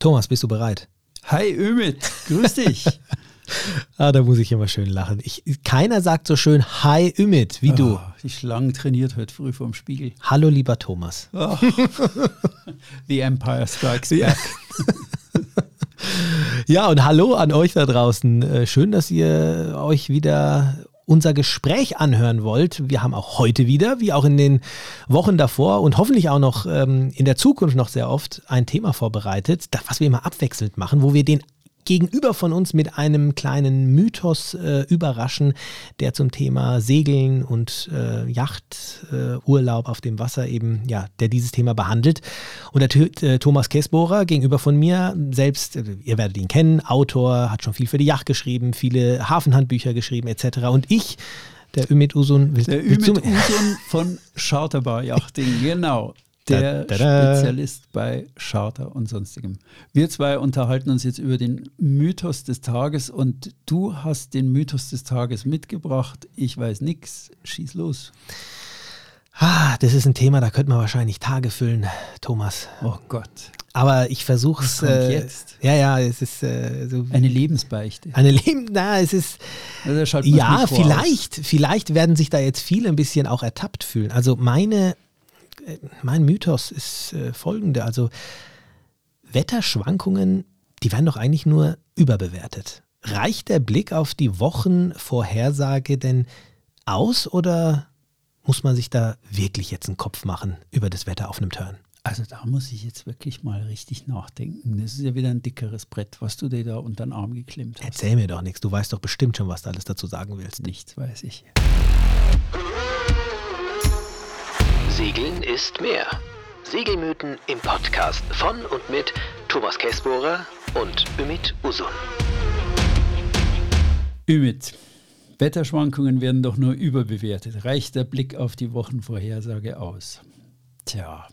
Thomas, bist du bereit? Hi Ümit, grüß dich. ah, da muss ich immer schön lachen. Ich, keiner sagt so schön Hi Ümit wie oh, du. Die Schlangen trainiert heute früh vorm Spiegel. Hallo lieber Thomas. Oh. The Empire Strikes Back. ja, und hallo an euch da draußen. Äh, schön, dass ihr euch wieder unser Gespräch anhören wollt, wir haben auch heute wieder, wie auch in den Wochen davor und hoffentlich auch noch ähm, in der Zukunft noch sehr oft ein Thema vorbereitet, das, was wir immer abwechselnd machen, wo wir den gegenüber von uns mit einem kleinen Mythos äh, überraschen, der zum Thema Segeln und äh, Yachturlaub äh, auf dem Wasser eben, ja, der dieses Thema behandelt. Und der äh, Thomas Kessbohrer gegenüber von mir, selbst, äh, ihr werdet ihn kennen, Autor, hat schon viel für die Yacht geschrieben, viele Hafenhandbücher geschrieben etc. Und ich, der Ümit Usun, der Ümit Usun von Charterbar Yachting, genau der da, da, da. Spezialist bei Charter und sonstigem. Wir zwei unterhalten uns jetzt über den Mythos des Tages und du hast den Mythos des Tages mitgebracht. Ich weiß nichts. Schieß los. Ah, das ist ein Thema, da könnte man wahrscheinlich Tage füllen, Thomas. Oh Gott. Aber ich versuche es. Äh, jetzt. Ja, ja, es ist äh, so eine Lebensbeichte. Eine Leben, na, es ist. Also ja, vielleicht, vielleicht werden sich da jetzt viele ein bisschen auch ertappt fühlen. Also meine mein Mythos ist äh, folgender. Also Wetterschwankungen, die werden doch eigentlich nur überbewertet. Reicht der Blick auf die Wochenvorhersage denn aus oder muss man sich da wirklich jetzt einen Kopf machen über das Wetter auf einem Turn? Also da muss ich jetzt wirklich mal richtig nachdenken. Das ist ja wieder ein dickeres Brett, was du dir da unter den Arm geklemmt hast. Erzähl mir doch nichts. Du weißt doch bestimmt schon, was du alles dazu sagen willst. Nichts weiß ich. Segeln ist mehr. Segelmythen im Podcast von und mit Thomas Kessbohrer und Ümit Usun. Ümit, Wetterschwankungen werden doch nur überbewertet. Reicht der Blick auf die Wochenvorhersage aus? Tja,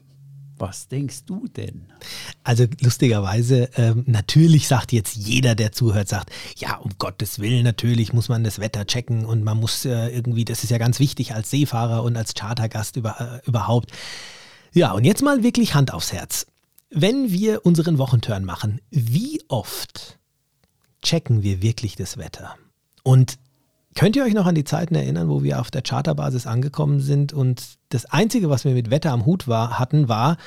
was denkst du denn? Also lustigerweise, ähm, natürlich sagt jetzt jeder, der zuhört, sagt, ja, um Gottes Willen, natürlich muss man das Wetter checken und man muss äh, irgendwie, das ist ja ganz wichtig als Seefahrer und als Chartergast über, äh, überhaupt. Ja, und jetzt mal wirklich Hand aufs Herz. Wenn wir unseren Wochenturn machen, wie oft checken wir wirklich das Wetter? Und Könnt ihr euch noch an die Zeiten erinnern, wo wir auf der Charterbasis angekommen sind und das Einzige, was wir mit Wetter am Hut war, hatten, war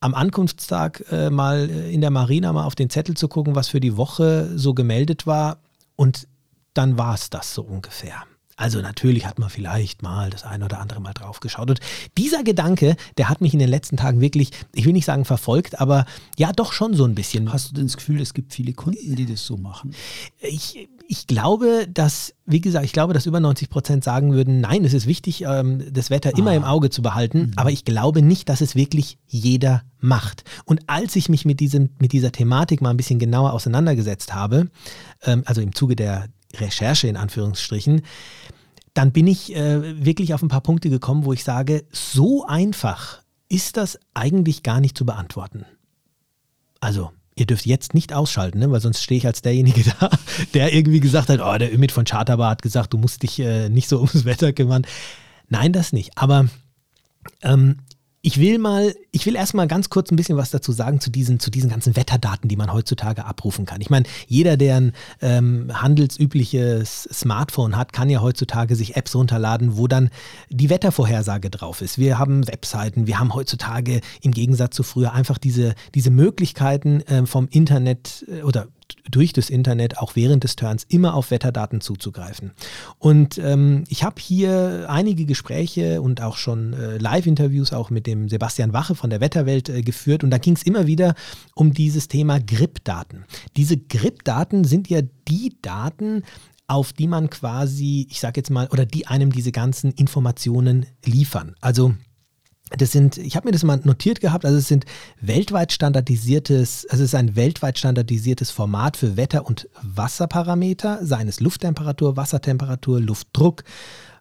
am Ankunftstag äh, mal in der Marina mal auf den Zettel zu gucken, was für die Woche so gemeldet war und dann war es das so ungefähr. Also natürlich hat man vielleicht mal das eine oder andere Mal drauf geschaut. Und dieser Gedanke, der hat mich in den letzten Tagen wirklich, ich will nicht sagen verfolgt, aber ja doch schon so ein bisschen. Hast du denn das Gefühl, es gibt viele Kunden, die das so machen? Ich, ich glaube, dass, wie gesagt, ich glaube, dass über 90 Prozent sagen würden, nein, es ist wichtig, ähm, das Wetter immer ah. im Auge zu behalten, mhm. aber ich glaube nicht, dass es wirklich jeder macht. Und als ich mich mit, diesem, mit dieser Thematik mal ein bisschen genauer auseinandergesetzt habe, ähm, also im Zuge der, Recherche in Anführungsstrichen, dann bin ich äh, wirklich auf ein paar Punkte gekommen, wo ich sage, so einfach ist das eigentlich gar nicht zu beantworten. Also, ihr dürft jetzt nicht ausschalten, ne? weil sonst stehe ich als derjenige da, der irgendwie gesagt hat, oh, der Ümit von Charterbar hat gesagt, du musst dich äh, nicht so ums Wetter kümmern. Nein, das nicht. Aber ähm, ich will mal, ich will erstmal ganz kurz ein bisschen was dazu sagen zu diesen, zu diesen ganzen Wetterdaten, die man heutzutage abrufen kann. Ich meine, jeder, der ein ähm, handelsübliches Smartphone hat, kann ja heutzutage sich Apps runterladen, wo dann die Wettervorhersage drauf ist. Wir haben Webseiten, wir haben heutzutage im Gegensatz zu früher einfach diese, diese Möglichkeiten ähm, vom Internet äh, oder durch das Internet auch während des Turns immer auf Wetterdaten zuzugreifen. Und ähm, ich habe hier einige Gespräche und auch schon äh, Live-Interviews auch mit dem Sebastian Wache von der Wetterwelt äh, geführt und da ging es immer wieder um dieses Thema GRIP-Daten. Diese GRIP-Daten sind ja die Daten, auf die man quasi, ich sage jetzt mal, oder die einem diese ganzen Informationen liefern. Also das sind, ich habe mir das mal notiert gehabt, also es sind weltweit standardisiertes, also es ist ein weltweit standardisiertes Format für Wetter- und Wasserparameter, seines Lufttemperatur, Wassertemperatur, Luftdruck,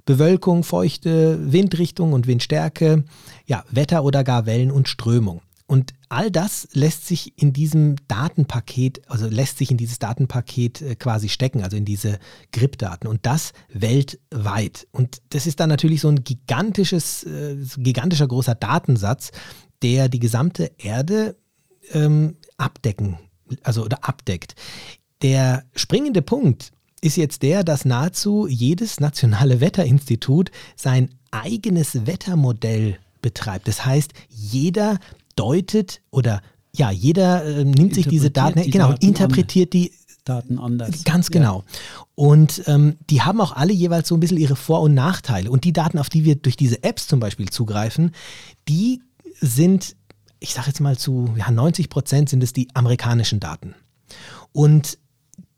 Bewölkung, Feuchte, Windrichtung und Windstärke, ja, Wetter oder gar Wellen und Strömung. Und all das lässt sich in diesem Datenpaket, also lässt sich in dieses Datenpaket äh, quasi stecken, also in diese GRIP-Daten und das weltweit. Und das ist dann natürlich so ein gigantisches, äh, gigantischer großer Datensatz, der die gesamte Erde ähm, abdecken, also oder abdeckt. Der springende Punkt ist jetzt der, dass nahezu jedes nationale Wetterinstitut sein eigenes Wettermodell betreibt. Das heißt, jeder deutet oder ja, jeder äh, nimmt sich diese Daten, die genau, Daten interpretiert an. die Daten anders. Ganz genau. Ja. Und ähm, die haben auch alle jeweils so ein bisschen ihre Vor- und Nachteile. Und die Daten, auf die wir durch diese Apps zum Beispiel zugreifen, die sind, ich sage jetzt mal zu ja, 90 Prozent sind es die amerikanischen Daten. Und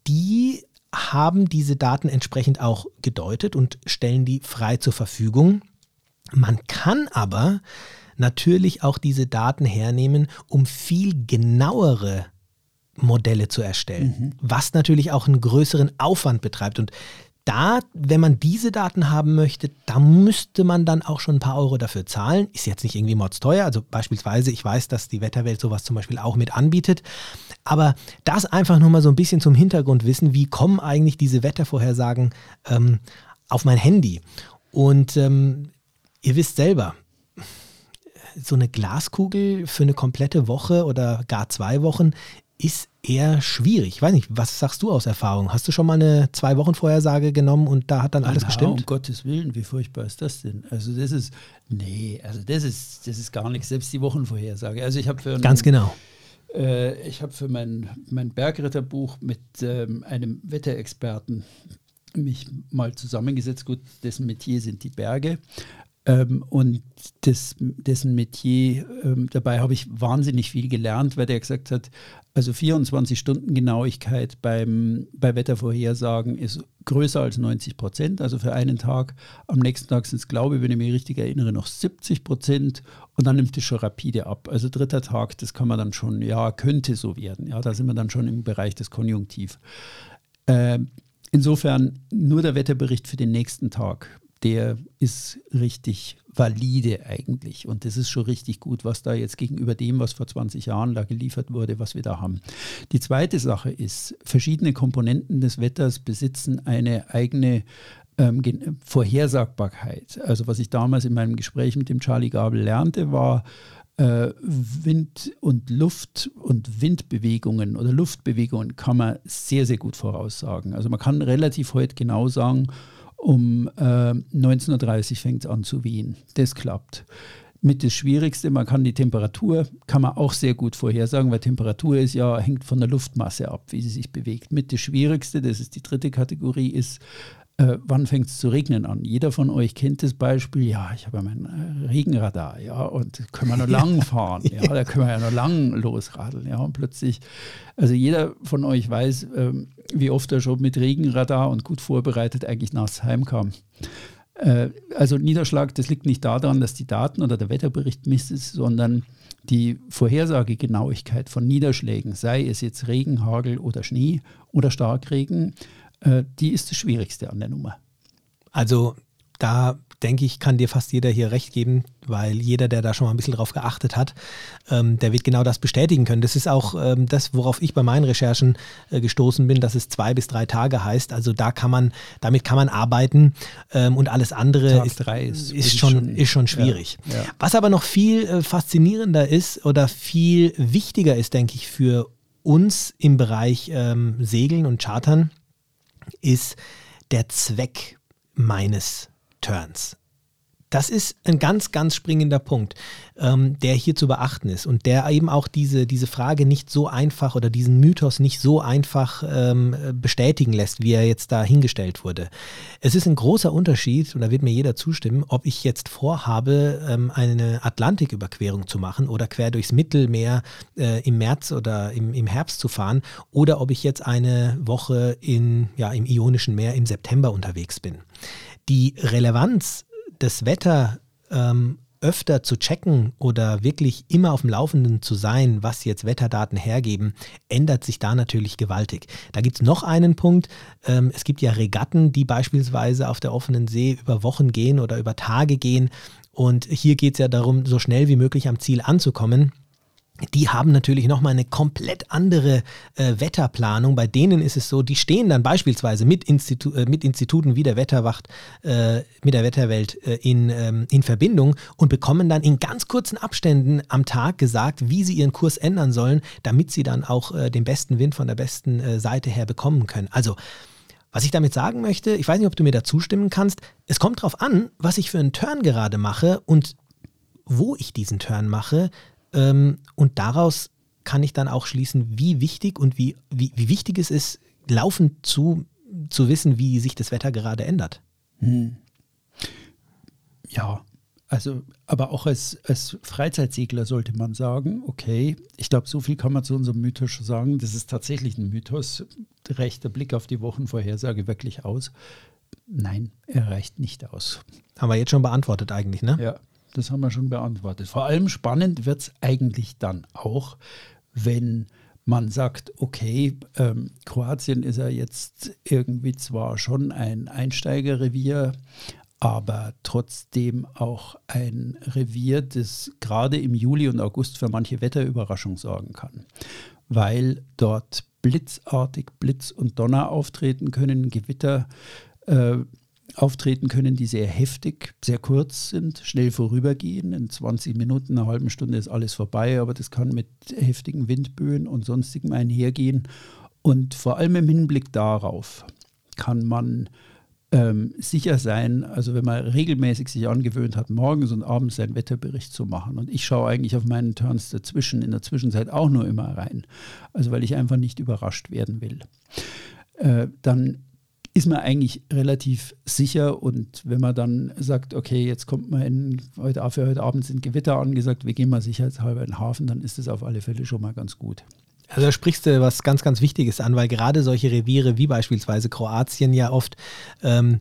die haben diese Daten entsprechend auch gedeutet und stellen die frei zur Verfügung. Man kann aber natürlich auch diese Daten hernehmen, um viel genauere Modelle zu erstellen, mhm. was natürlich auch einen größeren Aufwand betreibt. Und da, wenn man diese Daten haben möchte, da müsste man dann auch schon ein paar Euro dafür zahlen. Ist jetzt nicht irgendwie mordsteuer. Also beispielsweise, ich weiß, dass die Wetterwelt sowas zum Beispiel auch mit anbietet. Aber das einfach nur mal so ein bisschen zum Hintergrund wissen, wie kommen eigentlich diese Wettervorhersagen ähm, auf mein Handy? Und ähm, ihr wisst selber, so eine Glaskugel für eine komplette Woche oder gar zwei Wochen ist eher schwierig. Ich weiß nicht, was sagst du aus Erfahrung? Hast du schon mal eine zwei Wochen Vorhersage genommen und da hat dann alles Na, gestimmt? Um Gottes Willen, wie furchtbar ist das denn? Also das ist, nee, also das ist, das ist gar nichts, selbst die Wochenvorhersage. Also ich habe für Ganz genau. Äh, ich habe für mein, mein Bergritterbuch mit ähm, einem Wetterexperten mich mal zusammengesetzt. Gut, dessen Metier sind die Berge. Ähm, und das, dessen Metier, ähm, dabei habe ich wahnsinnig viel gelernt, weil der gesagt hat, also 24 Stunden Genauigkeit beim, bei Wettervorhersagen ist größer als 90 Prozent, also für einen Tag. Am nächsten Tag sind es, glaube ich, wenn ich mich richtig erinnere, noch 70 Prozent und dann nimmt es schon rapide ab. Also dritter Tag, das kann man dann schon, ja, könnte so werden. Ja, da sind wir dann schon im Bereich des Konjunktiv. Äh, insofern nur der Wetterbericht für den nächsten Tag der ist richtig valide eigentlich. Und das ist schon richtig gut, was da jetzt gegenüber dem, was vor 20 Jahren da geliefert wurde, was wir da haben. Die zweite Sache ist, verschiedene Komponenten des Wetters besitzen eine eigene ähm, Vorhersagbarkeit. Also was ich damals in meinem Gespräch mit dem Charlie Gabel lernte, war, äh, Wind und Luft und Windbewegungen oder Luftbewegungen kann man sehr, sehr gut voraussagen. Also man kann relativ heute genau sagen, um äh, 19.30 Uhr fängt es an zu wehen. Das klappt. Mit das Schwierigste, man kann die Temperatur, kann man auch sehr gut vorhersagen, weil Temperatur ist ja, hängt von der Luftmasse ab, wie sie sich bewegt. Mit das Schwierigste, das ist die dritte Kategorie, ist, äh, wann fängt es zu regnen an? Jeder von euch kennt das Beispiel, ja, ich habe ja mein äh, Regenradar, ja, und können wir noch lang fahren, ja, da können wir ja noch lang losradeln, ja, und plötzlich, also jeder von euch weiß, ähm, wie oft er schon mit Regenradar und gut vorbereitet eigentlich nachts heimkam. Äh, also Niederschlag, das liegt nicht daran, dass die Daten oder der Wetterbericht Mist ist, sondern die Vorhersagegenauigkeit von Niederschlägen, sei es jetzt Regen, Hagel oder Schnee oder Starkregen, äh, die ist das Schwierigste an der Nummer. Also da denke ich, kann dir fast jeder hier recht geben, weil jeder, der da schon mal ein bisschen drauf geachtet hat, ähm, der wird genau das bestätigen können. Das ist auch ähm, das, worauf ich bei meinen Recherchen äh, gestoßen bin, dass es zwei bis drei Tage heißt. Also da kann man, damit kann man arbeiten ähm, und alles andere ist, ist, ist, schon, schon, ist schon schwierig. Ja, ja. Was aber noch viel äh, faszinierender ist oder viel wichtiger ist, denke ich, für uns im Bereich ähm, Segeln und Chartern, ist der Zweck meines Turns. Das ist ein ganz, ganz springender Punkt, ähm, der hier zu beachten ist und der eben auch diese, diese Frage nicht so einfach oder diesen Mythos nicht so einfach ähm, bestätigen lässt, wie er jetzt da hingestellt wurde. Es ist ein großer Unterschied, und da wird mir jeder zustimmen, ob ich jetzt vorhabe, ähm, eine Atlantiküberquerung zu machen oder quer durchs Mittelmeer äh, im März oder im, im Herbst zu fahren oder ob ich jetzt eine Woche in, ja, im Ionischen Meer im September unterwegs bin. Die Relevanz das Wetter ähm, öfter zu checken oder wirklich immer auf dem Laufenden zu sein, was jetzt Wetterdaten hergeben, ändert sich da natürlich gewaltig. Da gibt es noch einen Punkt. Ähm, es gibt ja Regatten, die beispielsweise auf der offenen See über Wochen gehen oder über Tage gehen. Und hier geht es ja darum, so schnell wie möglich am Ziel anzukommen. Die haben natürlich nochmal eine komplett andere äh, Wetterplanung. Bei denen ist es so, die stehen dann beispielsweise mit, Institu äh, mit Instituten wie der Wetterwacht, äh, mit der Wetterwelt äh, in, ähm, in Verbindung und bekommen dann in ganz kurzen Abständen am Tag gesagt, wie sie ihren Kurs ändern sollen, damit sie dann auch äh, den besten Wind von der besten äh, Seite her bekommen können. Also, was ich damit sagen möchte, ich weiß nicht, ob du mir da zustimmen kannst, es kommt darauf an, was ich für einen Turn gerade mache und wo ich diesen Turn mache, ähm, und daraus kann ich dann auch schließen, wie wichtig und wie, wie, wie wichtig es ist, laufend zu, zu wissen, wie sich das Wetter gerade ändert. Hm. Ja, also, aber auch als, als Freizeitsegler sollte man sagen, okay, ich glaube, so viel kann man zu unserem Mythos sagen. Das ist tatsächlich ein Mythos. Reicht der Blick auf die Wochenvorhersage wirklich aus? Nein, er reicht nicht aus. Haben wir jetzt schon beantwortet eigentlich, ne? Ja. Das haben wir schon beantwortet. Vor allem spannend wird es eigentlich dann auch, wenn man sagt, okay, ähm, Kroatien ist ja jetzt irgendwie zwar schon ein Einsteigerrevier, aber trotzdem auch ein Revier, das gerade im Juli und August für manche Wetterüberraschung sorgen kann, weil dort blitzartig Blitz und Donner auftreten können, Gewitter äh, auftreten können, die sehr heftig, sehr kurz sind, schnell vorübergehen. In 20 Minuten, einer halben Stunde ist alles vorbei, aber das kann mit heftigen Windböen und sonstigem einhergehen. Und vor allem im Hinblick darauf kann man ähm, sicher sein, also wenn man regelmäßig sich angewöhnt hat, morgens und abends seinen Wetterbericht zu machen. Und ich schaue eigentlich auf meinen Turns dazwischen, in der Zwischenzeit auch nur immer rein. Also weil ich einfach nicht überrascht werden will. Äh, dann ist man eigentlich relativ sicher. Und wenn man dann sagt, okay, jetzt kommt man in, heute, für heute Abend sind Gewitter angesagt, wir gehen mal sicherheitshalber in den Hafen, dann ist das auf alle Fälle schon mal ganz gut. Also da sprichst du was ganz, ganz Wichtiges an, weil gerade solche Reviere wie beispielsweise Kroatien ja oft ähm, äh,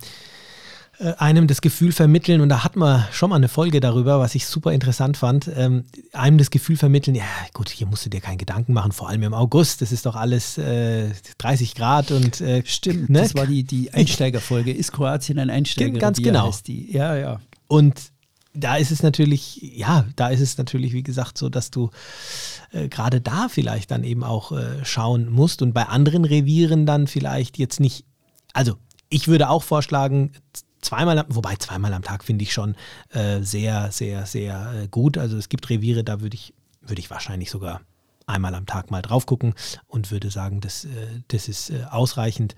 einem das Gefühl vermitteln, und da hat man schon mal eine Folge darüber, was ich super interessant fand, ähm, einem das Gefühl vermitteln, ja gut, hier musst du dir keinen Gedanken machen, vor allem im August, das ist doch alles äh, 30 Grad und äh, Stimmt, ne? das war die, die Einsteigerfolge. Ist Kroatien ein Einsteiger? Ganz genau. Die? Ja, ja. Und da ist es natürlich, ja, da ist es natürlich, wie gesagt, so, dass du äh, gerade da vielleicht dann eben auch äh, schauen musst und bei anderen Revieren dann vielleicht jetzt nicht, also ich würde auch vorschlagen, zweimal, wobei zweimal am Tag finde ich schon äh, sehr, sehr, sehr äh, gut. Also es gibt Reviere, da würde ich, würde ich wahrscheinlich sogar einmal am Tag mal drauf gucken und würde sagen, das, äh, das ist äh, ausreichend.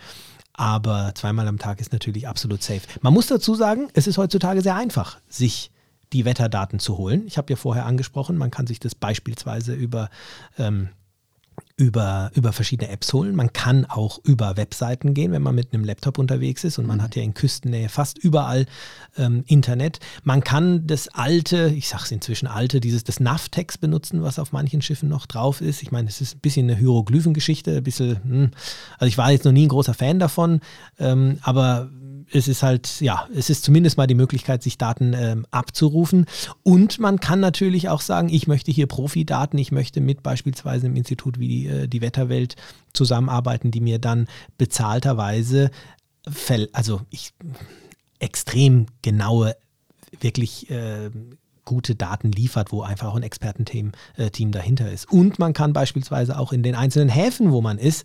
Aber zweimal am Tag ist natürlich absolut safe. Man muss dazu sagen, es ist heutzutage sehr einfach, sich die Wetterdaten zu holen. Ich habe ja vorher angesprochen, man kann sich das beispielsweise über ähm, über, über verschiedene Apps holen. Man kann auch über Webseiten gehen, wenn man mit einem Laptop unterwegs ist und man mhm. hat ja in Küstennähe fast überall ähm, Internet. Man kann das alte, ich sage es inzwischen alte, dieses das Navtex benutzen, was auf manchen Schiffen noch drauf ist. Ich meine, es ist ein bisschen eine Hieroglyphengeschichte, ein bisschen, hm, also ich war jetzt noch nie ein großer Fan davon, ähm, aber es ist halt, ja, es ist zumindest mal die Möglichkeit, sich Daten ähm, abzurufen. Und man kann natürlich auch sagen, ich möchte hier Profidaten, ich möchte mit beispielsweise einem Institut wie die, äh, die Wetterwelt zusammenarbeiten, die mir dann bezahlterweise, also ich, extrem genaue, wirklich äh, gute Daten liefert, wo einfach auch ein Expertenteam äh, Team dahinter ist. Und man kann beispielsweise auch in den einzelnen Häfen, wo man ist,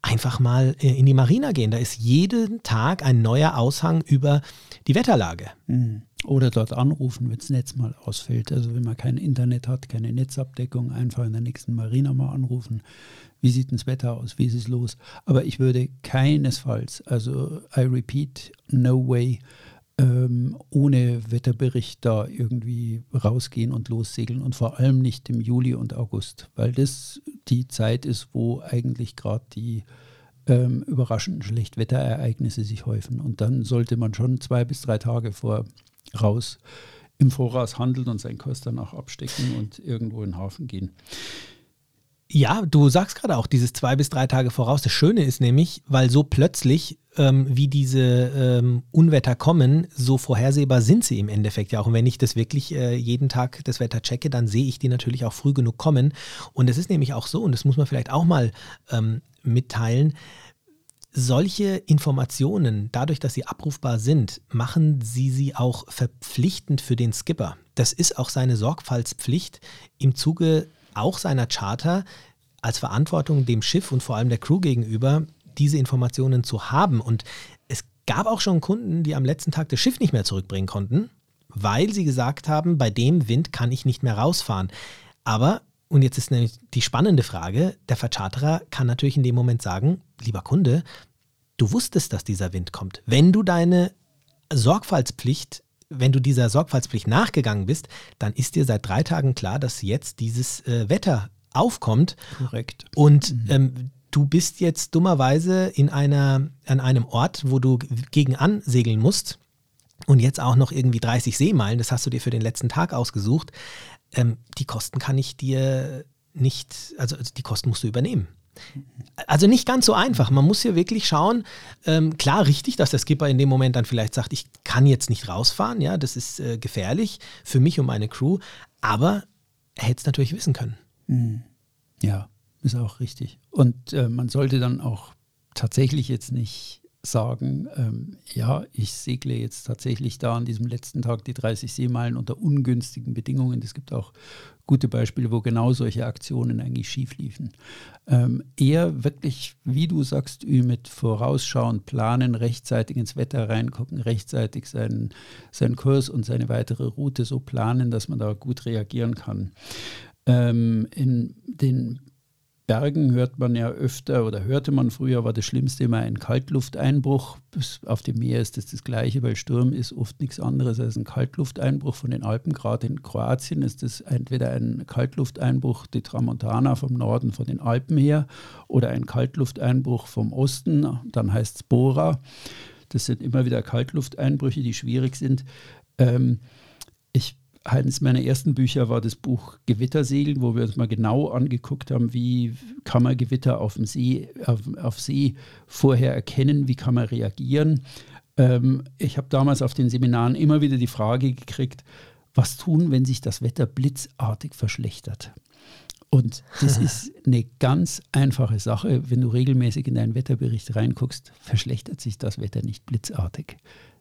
einfach mal äh, in die Marina gehen. Da ist jeden Tag ein neuer Aushang über die Wetterlage. Mhm. Oder dort anrufen, wenn das Netz mal ausfällt. Also wenn man kein Internet hat, keine Netzabdeckung, einfach in der nächsten Marina mal anrufen. Wie sieht das Wetter aus? Wie ist es los? Aber ich würde keinesfalls, also I repeat, no way, ähm, ohne Wetterbericht da irgendwie rausgehen und lossegeln und vor allem nicht im Juli und August, weil das die Zeit ist, wo eigentlich gerade die ähm, überraschenden Schlechtwetterereignisse sich häufen. Und dann sollte man schon zwei bis drei Tage vor raus im Voraus handeln und seinen Kurs danach abstecken und irgendwo in den Hafen gehen. Ja, du sagst gerade auch dieses zwei bis drei Tage voraus. Das Schöne ist nämlich, weil so plötzlich, ähm, wie diese ähm, Unwetter kommen, so vorhersehbar sind sie im Endeffekt ja auch. Und wenn ich das wirklich äh, jeden Tag das Wetter checke, dann sehe ich die natürlich auch früh genug kommen. Und es ist nämlich auch so, und das muss man vielleicht auch mal ähm, mitteilen, solche Informationen, dadurch, dass sie abrufbar sind, machen sie sie auch verpflichtend für den Skipper. Das ist auch seine Sorgfaltspflicht im Zuge auch seiner Charter als Verantwortung dem Schiff und vor allem der Crew gegenüber, diese Informationen zu haben. Und es gab auch schon Kunden, die am letzten Tag das Schiff nicht mehr zurückbringen konnten, weil sie gesagt haben, bei dem Wind kann ich nicht mehr rausfahren. Aber, und jetzt ist nämlich die spannende Frage, der Vercharterer kann natürlich in dem Moment sagen, lieber Kunde, du wusstest, dass dieser Wind kommt. Wenn du deine Sorgfaltspflicht wenn du dieser Sorgfaltspflicht nachgegangen bist, dann ist dir seit drei Tagen klar, dass jetzt dieses äh, Wetter aufkommt. Korrekt. Und mhm. ähm, du bist jetzt dummerweise in einer, an einem Ort, wo du gegen ansegeln musst und jetzt auch noch irgendwie 30 Seemeilen, das hast du dir für den letzten Tag ausgesucht. Ähm, die Kosten kann ich dir nicht, also die Kosten musst du übernehmen. Also nicht ganz so einfach. Man muss hier wirklich schauen, ähm, klar richtig, dass der Skipper in dem Moment dann vielleicht sagt, ich kann jetzt nicht rausfahren, ja, das ist äh, gefährlich für mich und meine Crew, aber er hätte es natürlich wissen können. Mhm. Ja, ist auch richtig. Und äh, man sollte dann auch tatsächlich jetzt nicht sagen, ähm, ja, ich segle jetzt tatsächlich da an diesem letzten Tag die 30 Seemeilen unter ungünstigen Bedingungen. Es gibt auch gute Beispiele, wo genau solche Aktionen eigentlich schief liefen. Ähm, eher wirklich, wie du sagst, mit vorausschauen, planen, rechtzeitig ins Wetter reingucken, rechtzeitig seinen, seinen Kurs und seine weitere Route so planen, dass man da gut reagieren kann. Ähm, in den Bergen hört man ja öfter oder hörte man früher, war das Schlimmste immer ein Kaltlufteinbruch. Auf dem Meer ist das das Gleiche, weil Sturm ist oft nichts anderes als ein Kaltlufteinbruch von den Alpen. Gerade in Kroatien ist das entweder ein Kaltlufteinbruch, die Tramontana vom Norden von den Alpen her, oder ein Kaltlufteinbruch vom Osten, dann heißt es Bora. Das sind immer wieder Kaltlufteinbrüche, die schwierig sind. Ähm, ich eines meiner ersten Bücher war das Buch Gewittersegeln, wo wir uns mal genau angeguckt haben, wie kann man Gewitter auf dem See, auf, auf See vorher erkennen, wie kann man reagieren. Ähm, ich habe damals auf den Seminaren immer wieder die Frage gekriegt, was tun, wenn sich das Wetter blitzartig verschlechtert? Und das ist eine ganz einfache Sache. Wenn du regelmäßig in deinen Wetterbericht reinguckst, verschlechtert sich das Wetter nicht blitzartig.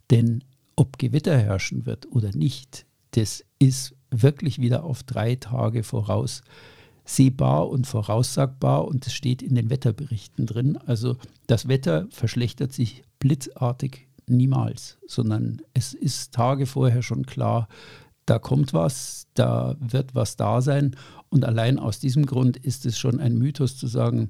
Denn ob Gewitter herrschen wird oder nicht, das ist wirklich wieder auf drei Tage voraus sehbar und voraussagbar und das steht in den Wetterberichten drin. Also das Wetter verschlechtert sich blitzartig niemals, sondern es ist Tage vorher schon klar, da kommt was, da wird was da sein und allein aus diesem Grund ist es schon ein Mythos zu sagen,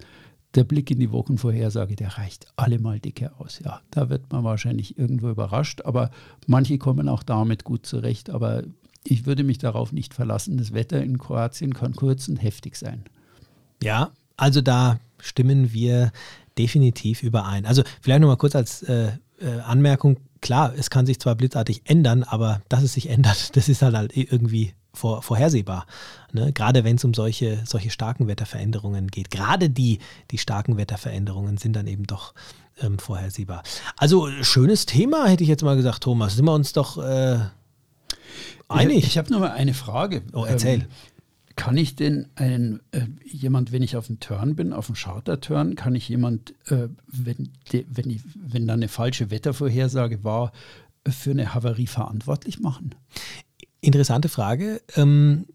der Blick in die Wochenvorhersage, der reicht allemal dicke aus. Ja, da wird man wahrscheinlich irgendwo überrascht, aber manche kommen auch damit gut zurecht. Aber ich würde mich darauf nicht verlassen. Das Wetter in Kroatien kann kurz und heftig sein. Ja, also da stimmen wir definitiv überein. Also vielleicht nochmal kurz als äh, äh, Anmerkung, klar, es kann sich zwar blitzartig ändern, aber dass es sich ändert, das ist halt, halt irgendwie vor, vorhersehbar. Ne? Gerade wenn es um solche, solche starken Wetterveränderungen geht. Gerade die, die starken Wetterveränderungen sind dann eben doch ähm, vorhersehbar. Also schönes Thema, hätte ich jetzt mal gesagt, Thomas. Sind wir uns doch äh, einig? Ich, ich habe nur mal eine Frage. Oh, erzähl. Ähm, kann ich denn einen, äh, jemand, wenn ich auf dem Turn bin, auf dem Charter-Turn, kann ich jemand, äh, wenn, de, wenn, ich, wenn da eine falsche Wettervorhersage war, für eine Havarie verantwortlich machen? Interessante Frage. Ähm,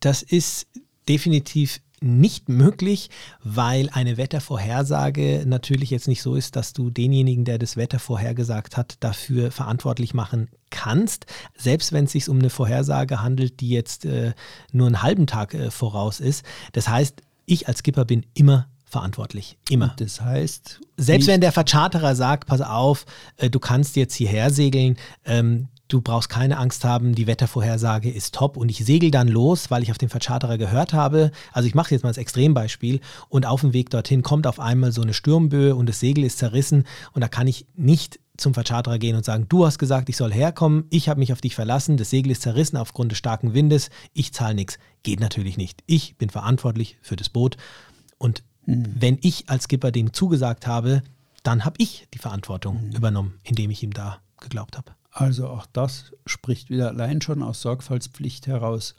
das ist definitiv nicht möglich, weil eine Wettervorhersage natürlich jetzt nicht so ist, dass du denjenigen, der das Wetter vorhergesagt hat, dafür verantwortlich machen kannst. Selbst wenn es sich um eine Vorhersage handelt, die jetzt äh, nur einen halben Tag äh, voraus ist. Das heißt, ich als Skipper bin immer verantwortlich. Immer. Und das heißt. Selbst wenn der Vercharterer sagt, pass auf, äh, du kannst jetzt hierher segeln, ähm, du brauchst keine Angst haben, die Wettervorhersage ist top und ich segel dann los, weil ich auf den Vercharterer gehört habe. Also ich mache jetzt mal als Extrembeispiel und auf dem Weg dorthin kommt auf einmal so eine Sturmböe und das Segel ist zerrissen und da kann ich nicht zum Vercharterer gehen und sagen, du hast gesagt, ich soll herkommen, ich habe mich auf dich verlassen, das Segel ist zerrissen aufgrund des starken Windes, ich zahle nichts. Geht natürlich nicht. Ich bin verantwortlich für das Boot und mhm. wenn ich als Skipper dem zugesagt habe, dann habe ich die Verantwortung mhm. übernommen, indem ich ihm da geglaubt habe. Also auch das spricht wieder allein schon aus Sorgfaltspflicht heraus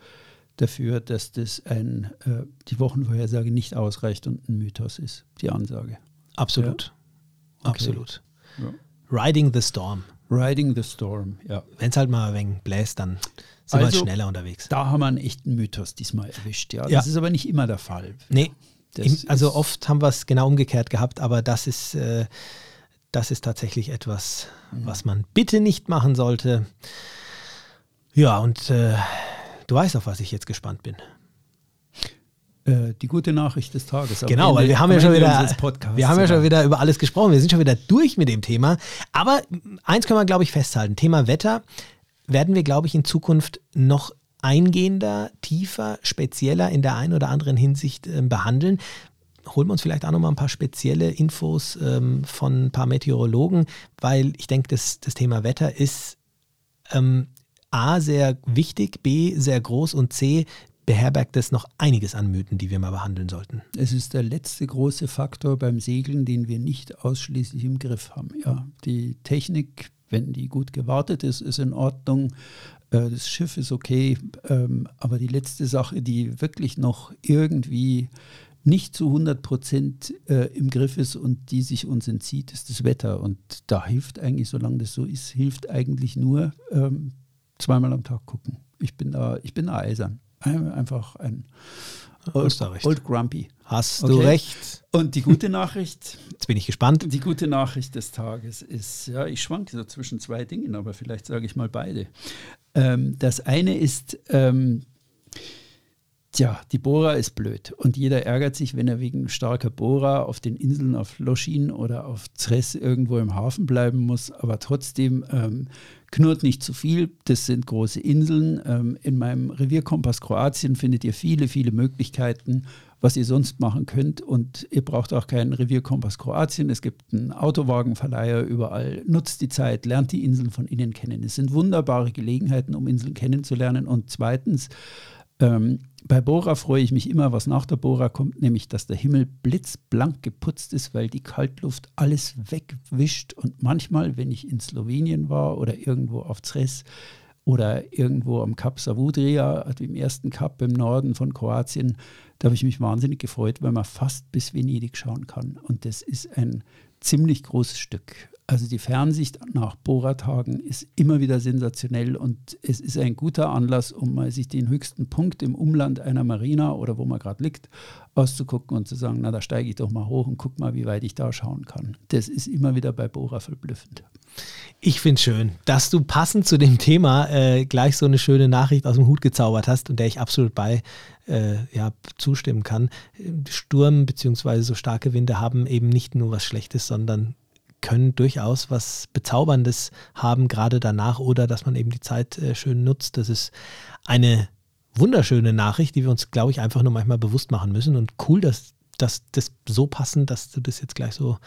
dafür, dass das ein, äh, die Wochenvorhersage nicht ausreicht und ein Mythos ist, die Ansage. Absolut. Ja? Okay. Absolut. Ja. Riding the Storm. Riding the Storm, ja. Wenn es halt mal ein wenig bläst, dann sind also, wir halt schneller unterwegs. Da haben wir einen echten Mythos diesmal erwischt, ja. ja. Das ist aber nicht immer der Fall. Nee. also oft haben wir es genau umgekehrt gehabt, aber das ist, äh, das ist tatsächlich etwas, mhm. was man bitte nicht machen sollte. Ja, und äh, du weißt, auf was ich jetzt gespannt bin. Äh, die gute Nachricht des Tages. Genau, weil wir haben ja schon wieder, wir haben ja schon wieder über alles gesprochen. Wir sind schon wieder durch mit dem Thema. Aber eins können wir, glaube ich, festhalten: Thema Wetter werden wir, glaube ich, in Zukunft noch eingehender, tiefer, spezieller in der einen oder anderen Hinsicht äh, behandeln. Holen wir uns vielleicht auch noch mal ein paar spezielle Infos ähm, von ein paar Meteorologen, weil ich denke, das, das Thema Wetter ist ähm, A sehr wichtig, B sehr groß und C beherbergt es noch einiges an Mythen, die wir mal behandeln sollten. Es ist der letzte große Faktor beim Segeln, den wir nicht ausschließlich im Griff haben. Ja, die Technik, wenn die gut gewartet ist, ist in Ordnung. Äh, das Schiff ist okay, ähm, aber die letzte Sache, die wirklich noch irgendwie nicht zu 100 Prozent äh, im Griff ist und die sich uns entzieht, ist das Wetter. Und da hilft eigentlich, solange das so ist, hilft eigentlich nur ähm, zweimal am Tag gucken. Ich bin da, ich bin da eisern. Einfach ein Old, Old Grumpy. Hast okay. du recht. Und die gute Nachricht. Jetzt bin ich gespannt. Die gute Nachricht des Tages ist, ja, ich schwanke so zwischen zwei Dingen, aber vielleicht sage ich mal beide. Ähm, das eine ist, ähm, Tja, die Bohrer ist blöd und jeder ärgert sich, wenn er wegen starker Bohrer auf den Inseln auf Loschin oder auf Zres irgendwo im Hafen bleiben muss. Aber trotzdem ähm, knurrt nicht zu viel. Das sind große Inseln. Ähm, in meinem Revierkompass Kroatien findet ihr viele, viele Möglichkeiten, was ihr sonst machen könnt. Und ihr braucht auch keinen Revierkompass Kroatien. Es gibt einen Autowagenverleiher überall. Nutzt die Zeit, lernt die Inseln von innen kennen. Es sind wunderbare Gelegenheiten, um Inseln kennenzulernen. Und zweitens, ähm, bei Bora freue ich mich immer, was nach der Bora kommt, nämlich dass der Himmel blitzblank geputzt ist, weil die Kaltluft alles wegwischt. Und manchmal, wenn ich in Slowenien war oder irgendwo auf Zres oder irgendwo am Kap Savudrija, also im ersten Kap im Norden von Kroatien, da habe ich mich wahnsinnig gefreut, weil man fast bis Venedig schauen kann. Und das ist ein ziemlich großes Stück. Also die Fernsicht nach Bohrertagen ist immer wieder sensationell und es ist ein guter Anlass, um mal sich den höchsten Punkt im Umland einer Marina oder wo man gerade liegt, auszugucken und zu sagen, na da steige ich doch mal hoch und guck mal, wie weit ich da schauen kann. Das ist immer wieder bei Bohrer verblüffend. Ich finde schön, dass du passend zu dem Thema äh, gleich so eine schöne Nachricht aus dem Hut gezaubert hast und der ich absolut bei äh, ja, zustimmen kann. Sturm bzw. so starke Winde haben eben nicht nur was Schlechtes, sondern können durchaus was Bezauberndes haben, gerade danach, oder dass man eben die Zeit äh, schön nutzt. Das ist eine wunderschöne Nachricht, die wir uns, glaube ich, einfach nur manchmal bewusst machen müssen. Und cool, dass, dass das so passend, dass du das jetzt gleich so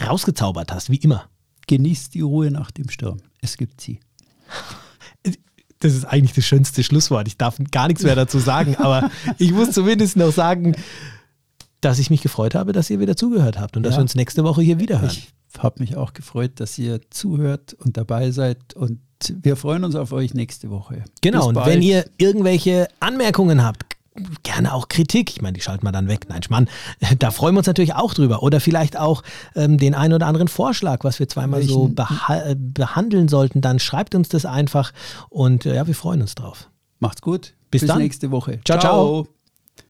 rausgezaubert hast, wie immer. Genießt die Ruhe nach dem Sturm. Es gibt sie. Das ist eigentlich das schönste Schlusswort. Ich darf gar nichts mehr dazu sagen, aber ich muss zumindest noch sagen, dass ich mich gefreut habe, dass ihr wieder zugehört habt und ja. dass wir uns nächste Woche hier wieder hören. Ich habe mich auch gefreut, dass ihr zuhört und dabei seid und wir freuen uns auf euch nächste Woche. Genau, und wenn ihr irgendwelche Anmerkungen habt, gerne auch Kritik. Ich meine, die schalten wir dann weg. Nein, Schmann. Da freuen wir uns natürlich auch drüber. Oder vielleicht auch ähm, den einen oder anderen Vorschlag, was wir zweimal Welchen? so beha äh, behandeln sollten. Dann schreibt uns das einfach und äh, ja, wir freuen uns drauf. Macht's gut. Bis, Bis dann. nächste Woche. ciao. ciao. ciao.